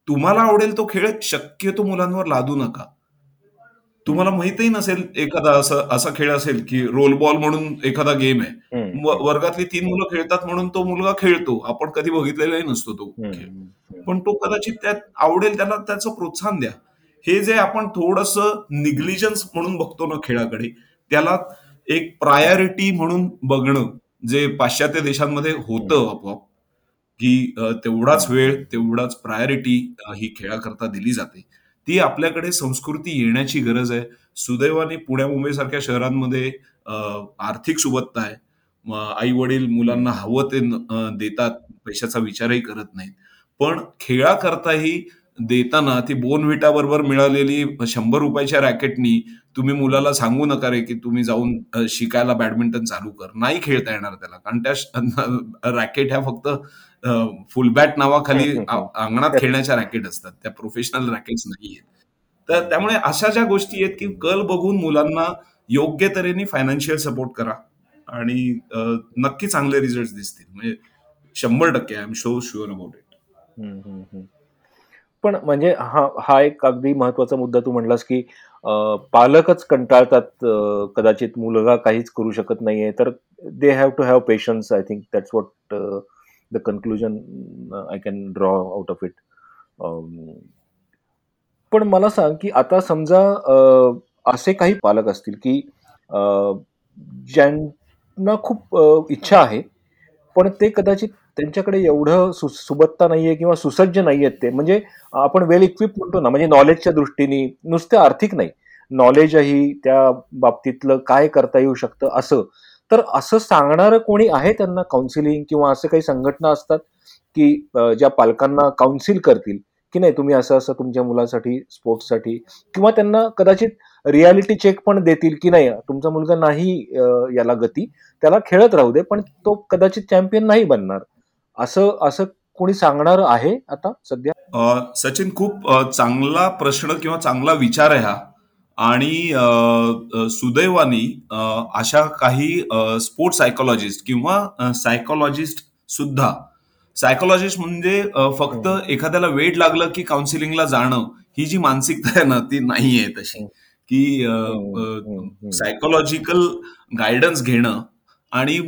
तुम्हाला आवडेल तो खेळ शक्यतो मुलांवर लादू नका. तुम्हाला माहितही नसेल एखादा असं असा खेळ असेल की रोल बॉल म्हणून एखादा गेम आहे. वर्गातली तीन मुलं खेळतात म्हणून तो मुलगा खेळतो. आपण कधी बघितलेलाही नसतो तो खेळ. पण तो कदाचित त्यात आवडेल त्याला त्याचं प्रोत्साहन द्या. हे जे आपण थोडस निग्लिजन्स म्हणून बघतो ना खेळाकडे त्याला एक प्रायोरिटी म्हणून बघणं जे पाश्चात्य देशांमध्ये होतं आपोआप की तेवढाच वेळ तेवढाच प्रायोरिटी ही खेळाकरता दिली जाते. ती आपल्याकडे संस्कृती येण्याची गरज आहे. सुदैवाने पुण्या मुंबई सारख्या शहरांमध्ये आर्थिक सुबत्ता आहे. आई वडील मुलांना हवं ते देतात पैशाचा विचारही करत नाहीत. पण खेळाकरताही देताना ती बोनविटा बरोबर मिळालेली शंभर रुपयाच्या रॅकेटनी तुम्ही मुलाला सांगू नका रे की तुम्ही जाऊन शिकायला बॅडमिंटन चालू कर. नाही खेळता येणार त्याला. कारण त्या रॅकेट ह्या फक्त फुलबॅट नावाखाली अंगणात खेळण्याच्या रॅकेट असतात. त्या प्रोफेशनल रॅकेट्स नाही आहेत तर त्यामुळे अशा ज्या गोष्टी आहेत की कल बघून मुलांना योग्य तऱ्हेने फायनान्शियल सपोर्ट करा आणि नक्की चांगले रिझल्ट दिसतील. म्हणजे शंभर टक्के I am so sure about it पण म्हणजे हा हा एक अगदी महत्त्वाचा मुद्दा तू म्हणलास की पालकच कंटाळतात कदाचित मुलगा काहीच करू शकत नाहीये. तर they have to have patience I think that's what the conclusion I can draw out of it पण मला सांग की आता समजा uh, असे काही पालक असतील की uh, ज्यांना खूप uh, इच्छा आहे पण ते कदाचित त्यांच्याकडे एवढं सु सुबत्ता नाहीये किंवा सुसज्ज नाहीयेत ते. म्हणजे आपण वेल इक्विप म्हणतो ना म्हणजे नॉलेजच्या दृष्टीने नुसते आर्थिक नाही. नॉलेजही त्या बाबतीतलं काय करता येऊ शकतं असं. तर असं सांगणारं कोणी आहे त्यांना काउन्सिलिंग किंवा असं काही संघटना असतात की ज्या पालकांना काउन्सिल करतील? की नाही तुम्ही असं असं तुमच्या मुलासाठी स्पोर्ट्ससाठी किंवा त्यांना कदाचित रियालिटी चेक पण देतील की नाही तुमचा मुलगा नाही याला गती त्याला खेळत राहू दे पण तो कदाचित चॅम्पियन नाही बनणार. असं असं कोणी सांगणार आहे आता सध्या? सचिन खूप चांगला प्रश्न किंवा चांगला विचार आहे हा. आणि सुदैवानी अशा काही स्पोर्ट्स सायकोलॉजिस्ट किंवा सायकोलॉजिस्ट सुद्धा सायकोलॉजिस्ट म्हणजे फक्त एखाद्याला वेट लागलं की काउन्सिलिंगला जाणं ही जी मानसिकता आहे ना ती नाही आहे तशी की सायकोलॉजिकल गायडन्स घेणं आणि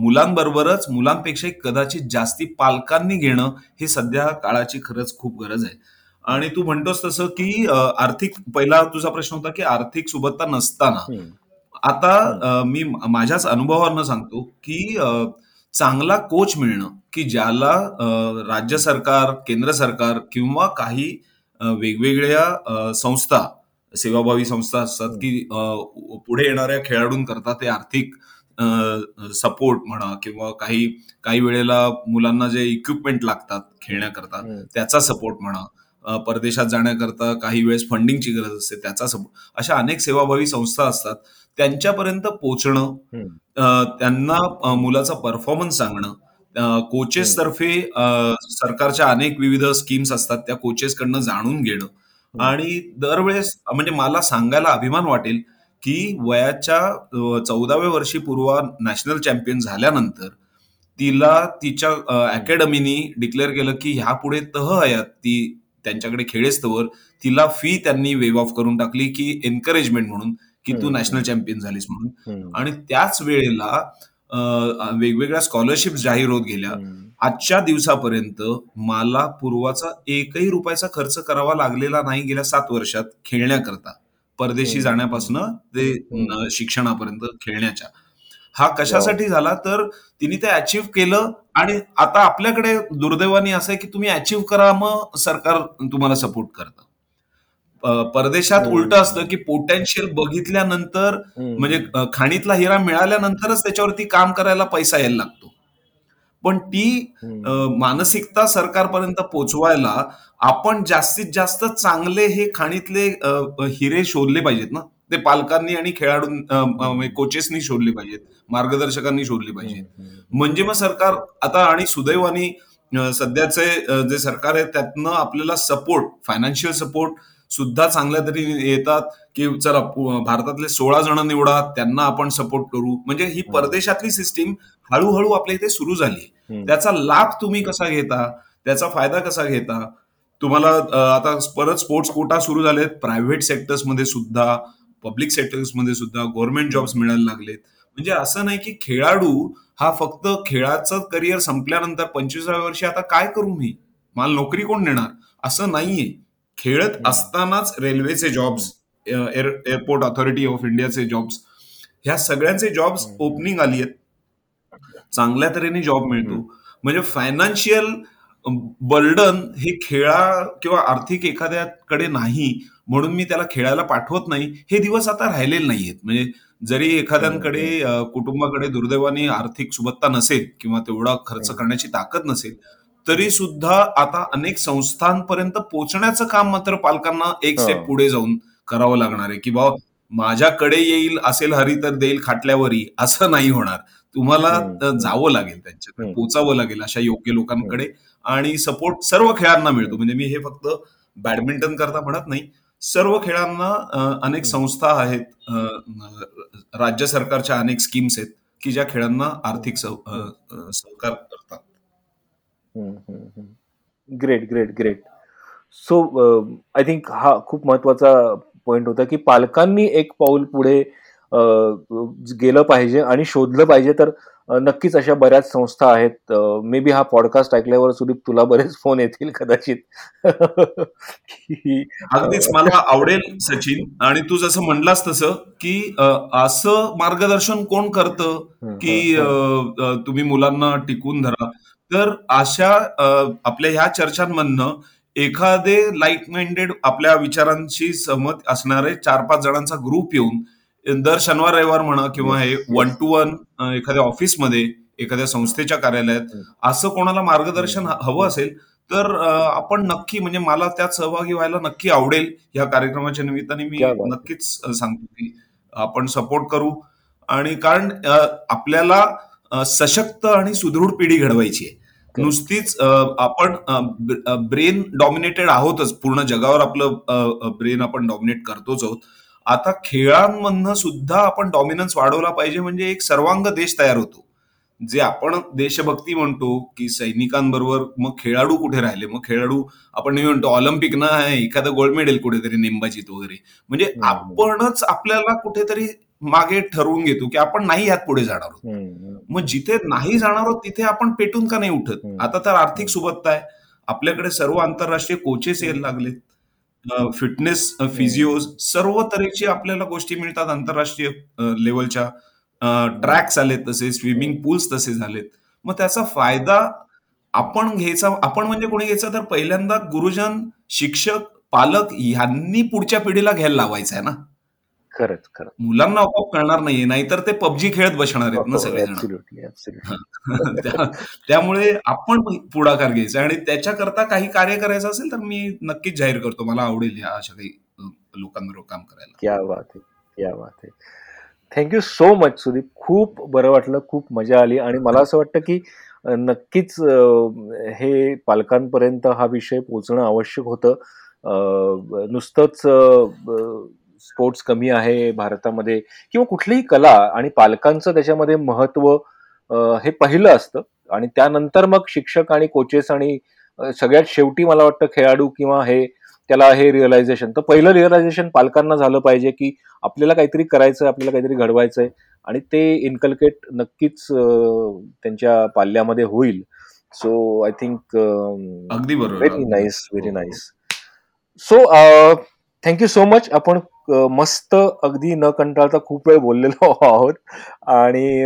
मुलांबरोबरच मुलांपेक्षा कदाचित जास्ती पालकांनी घेणं हे सध्या काळाची खरंच खूप गरज आहे. आणि तू म्हणतोस तसं की आर्थिक पहिला तुझा प्रश्न होता की आर्थिक सुबत्ता नसताना. आता मी माझ्याच अनुभवावरनं सांगतो की चांगला कोच मिळणं की ज्याला राज्य सरकार केंद्र सरकार किंवा काही वेगवेगळ्या संस्था सेवाभावी संस्था असतात की पुढे येणाऱ्या खेळाडूंकरता ते आर्थिक सपोर्ट म्हणा किंवा काही काही वेळेला मुलांना जे इक्विपमेंट लागतात खेळण्याकरता त्याचा सपोर्ट म्हणा. परदेशात जाण्याकरता काही वेळेस फंडिंगची गरज असते त्याचा अशा अनेक सेवाभावी संस्था असतात त्यांच्यापर्यंत पोचणं त्यांना मुलाचा परफॉर्मन्स सांगणं कोचेस तर्फे सरकारच्या अनेक विविध स्कीम्स असतात त्या कोचेसकडनं जाणून घेणं. आणि दरवेळेस म्हणजे मला सांगायला अभिमान वाटेल की वयाच्या चौदाव्या वर्षी पूर्वा नॅशनल चॅम्पियन झाल्यानंतर तिला तिच्या अकॅडमीनी डिक्लेअर केलं की ह्यापुढे तह हयात ती त्यांच्याकडे खेळेस्तवर तिला फी त्यांनी वेव ऑफ करून टाकली की एनकरेजमेंट म्हणून की तू नॅशनल चॅम्पियन झालीस म्हणून. आणि त्याच वेळेला वेगवेगळ्या स्कॉलरशिप जाहीर होत गेल्या. आजच्या दिवसापर्यंत मला पूर्वाचा एकही रुपयाचा खर्च करावा लागलेला नाही गेल्या सात वर्षात खेळण्याकरता. परदेशी जाण्यापासून ते शिक्षणापर्यंत खेळण्याच्या. हा कशासाठी झाला? तर तिने ते अचीव्ह केलं आणि आता आपल्याकडे दुर्दैवानी असं आहे की तुम्ही अचीव्ह करा मग सरकार तुम्हाला सपोर्ट करतं. परदेशात उलट असतं की पोटेन्शियल बघितल्यानंतर म्हणजे खाणीतला हिरा मिळाल्यानंतरच त्याच्यावरती काम करायला पैसा यायला लागतो. पण ती मानसिकता सरकारपर्यंत पोचवायला आपण जास्तीत जास्त चांगले हे खाणीतले हिरे शोधले पाहिजेत ना. ते पालकांनी आणि खेळाडू कोचेसनी शोधले पाहिजेत मार्गदर्शकांनी शोधले पाहिजेत. म्हणजे मग सरकार आता आणि सुदैवानी सध्याचे जे सरकार आहे त्यातनं आपल्याला सपोर्ट फायनान्शियल सपोर्ट सुद्धा चांगल्या तरी येतात की चला भारतातले सोळा जण निवडा त्यांना आपण सपोर्ट करू. म्हणजे ही परदेशातली सिस्टीम हळूहळू आपल्या इथे सुरू झाली. त्याचा लाभ तुम्ही कसा घेता? त्याचा फायदा कसा घेता? तुम्हाला आता परत स्पोर्ट्स कोटा सुरू झालेत प्रायव्हेट सेक्टर्समध्ये सुद्धा पब्लिक सेक्टर्समध्ये सुद्धा गव्हर्नमेंट जॉब्स मिळायला लागलेत. म्हणजे असं नाही की खेळाडू हा फक्त खेळाचं करिअर संपल्यानंतर पंचवीसाव्या वर्षी आता काय करू मी? मला नोकरी कोण देणार? असं नाहीये. खेळत असतानाच रेल्वेचे जॉब्स एअरपोर्ट ऑथॉरिटी ऑफ इंडियाचे जॉब्स ह्या सगळ्यांचे जॉब्स ओपनिंग आली आहेत. चांगल्या तऱ्हेने जॉब मिळतो. म्हणजे फायनान्शियल बर्डन हे खेळा किंवा आर्थिक एखाद्याकडे नाही. म्हणून मी त्याला खेळायला पाठवत नाही. हे दिवस आता राहिलेले नाहीयेत. म्हणजे जरी एखाद्यांकडे कुटुंबाकडे दुर्दैवाने आर्थिक सुबत्ता नसेल किंवा तेवढा खर्च करण्याची ताकद नसेल तरी सुद्धा आता अनेक संस्थांपर्यंत पोहोचण्याचं काम मात्र पालकांना एक स्टेप पुढे जाऊन करावं लागणार आहे की बाबा माझ्याकडे येईल असेल हरी तर देईल खाटल्यावरही असं नाही होणार. तुम्हाला जावं लागेल त्यांच्याकडे पोचावं लागेल अशा योग्य लोकांकडे आणि सपोर्ट सर्व खेळांना मिळतो. म्हणजे मी हे फक्त बॅडमिंटन करता म्हणत नाही सर्व खेळांना अनेक संस्था आहेत राज्य सरकारच्या अनेक स्कीम्स आहेत की ज्या खेळांना आर्थिक सहकार करतात. Great great great so I think हा खूप महत्त्वाचा पॉइंट होता की पालकांनी एक पाऊल पुढे गेलं पाहिजे आणि शोधलं पाहिजे तर नक्कीच अशा बऱ्याच संस्था आहेत. मे बी हा पॉडकास्ट ऐकल्यावर सुदीप तुला बरेच फोन येतील कदाचित. (laughs) अगदीच मला आवडेल सचिन. आणि तू जसं म्हणलास तसं की असं मार्गदर्शन कोण करतं? की तुम्ही मुलांना टिकून धरा. तर अशा आपल्या ह्या चर्चांमधनं एखादे लाइट माइंडेड आपल्या विचारांशी सहमत असणारे चार पाच जणांचा ग्रुप येऊन दर शनिवार रविवार म्हणा किंवा हे वन टू वन एखाद्या ऑफिसमध्ये एखाद्या संस्थेच्या कार्यालयात असं कोणाला मार्गदर्शन हवं असेल तर आपण नक्की म्हणजे मला त्यात सहभागी व्हायला नक्की आवडेल या कार्यक्रमाच्या निमित्ताने मी नक्कीच सांगतो की आपण सपोर्ट करू. आणि कारण आपल्याला सशक्त आणि सुदृढ पिढी घडवायची आहे. नुसतीच आपण ब्रेन डॉमिनेटेड आहोतच. पूर्ण जगावर आपलं ब्रेन आपण डॉमिनेट करतोच आहोत. आता खेळांमधनं सुद्धा आपण डॉमिनन्स वाढवला पाहिजे म्हणजे एक सर्वांग देश तयार होतो. जे आपण देशभक्ती म्हणतो की सैनिकांबरोबर मग खेळाडू कुठे राहिले? मग खेळाडू आपण नेहमी म्हणतो ऑलिम्पिक ना एखादं गोल्ड मेडल कुठेतरी नेमबाजीत वगैरे. म्हणजे आपणच आपल्याला कुठेतरी मागे ठरवून घेतो की आपण नाही यात पुढे जाणार आहोत. मग जिथे नाही जाणार आहोत तिथे आपण पेटून का नाही उठत? आता तर आर्थिक सुबत्ता आहे. आपल्याकडे सर्व आंतरराष्ट्रीय कोचेस यायला लागलेत. फिटनेस फिजिओज सर्व तऱ्हेची आपल्याला गोष्टी मिळतात आंतरराष्ट्रीय लेवलच्या ट्रॅक्स आलेत तसे स्विमिंग पूल्स तसे झालेत. मग त्याचा फायदा आपण घ्यायचा आपण म्हणजे कोणी घ्यायचा तर पहिल्यांदा गुरुजन शिक्षक पालक यांनी पुढच्या पिढीला घ्यायला लावायचं आहे ना. खरंच खरं मुलांना आपोआप कळणार नाहीये नाहीतर ते पबजी खेळत बसणार आहेत ना सगळे (laughs) त्यामुळे आपण पुढाकार घ्यायचा आणि त्याच्याकरता काही कार्य करायचं असेल तर मी नक्कीच जाहीर करतो. मला आवडेल या अशा काही लोकांबरोबर काम करायला. क्या बात आहे क्या बात आहे. Thank you so much Sudeep. खूप बरं वाटलं खूप मजा आली आणि मला असं वाटतं की नक्कीच हे पालकांपर्यंत हा विषय पोचणं आवश्यक होतं. नुसतंच स्पोर्ट्स कमी आहे भारतामध्ये किंवा कुठलीही कला आणि पालकांचं त्याच्यामध्ये महत्त्व हे पहिलं असतं. आणि त्यानंतर मग शिक्षक आणि कोचेस आणि सगळ्यात शेवटी मला वाटतं खेळाडू किंवा हे त्याला हे रिअलायझेशन तर पहिलं रिअलायझेशन पालकांना झालं पाहिजे की आपल्याला काहीतरी करायचं आपल्याला काहीतरी घडवायचंय आणि ते इन्कल्केट नक्कीच त्यांच्या पाल्यामध्ये होईल. सो आय थिंक अगदी बरोबर. Very nice very nice so thank you so much आपण मस्त अगदी न कंटाळता खूप वेळ बोललेलो (laughs) आहोत. आणि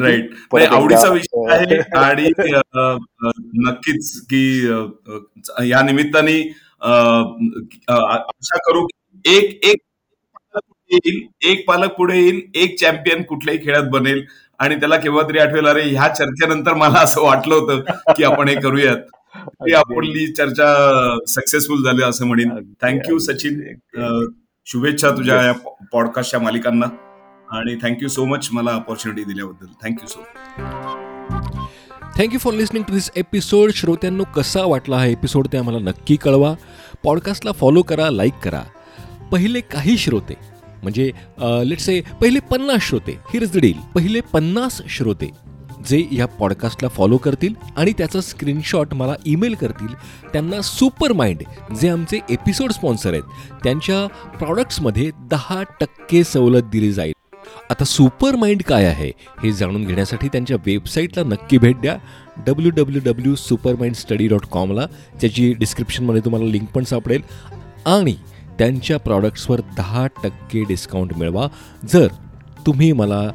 राईट आवडीचा विषय आहे आणि नक्कीच की या निमित्ताने आशा करू की एक एक येईल एक पालक पुढे येईल एक चॅम्पियन कुठल्याही खेळात बनेल. आणि त्याला केव्हा तरी आठवेल अरे ह्या चर्चेनंतर मला असं वाटलं होतं की आपण हे करूयात. आपली चर्चा सक्सेसफुल झाली असं म्हणेन. Thank you Sachin. शुभेच्छा तुझ्या या पॉडकास्टच्या मालिकांना. आणि थँक्यू सो मच मला ऑपॉर्च्युनिटी दिल्याबद्दल. Thank you so thank you for listening to this episode श्रोत्यांनो कसा वाटला हा एपिसोड ते आम्हाला नक्की कळवा. पॉडकास्टला फॉलो करा लाईक करा. पहिले काही श्रोते म्हणजे लेट से पहिले पन्नास श्रोते. हिरज डील पहिले पन्नास श्रोते. जे या पॉडकास्टला फॉलो करतील आणि त्याचा स्क्रीनशॉट मला ईमेल करतील त्यांना सुपर माइंड जे आमचे एपिसोड स्पॉन्सर आहेत त्यांच्या प्रॉडक्ट्समध्ये दहा टक्के सवलत दिली जाईल. आता सुपर माइंड काय आहे हे जाणून घेण्यासाठी त्यांच्या वेबसाईटला नक्की भेट द्या. W W W super mind study dot कॉमला ज्याची डिस्क्रिप्शनमध्ये तुम्हाला लिंक पण सापडेल. आणि त्यांच्या प्रॉडक्ट्सवर दहा टक्के डिस्काउंट मिळवा. जर तुम्ही मला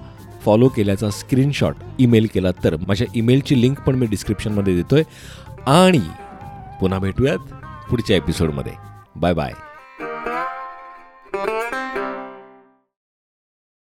फॉलो केल्याचा स्क्रीनशॉट ईमेल केला तर माझ्या ईमेलची लिंक पण मी डिस्क्रिप्शनमध्ये देतोय. आणि पुन्हा भेटूयात पुढच्या एपिसोडमध्ये बाय बाय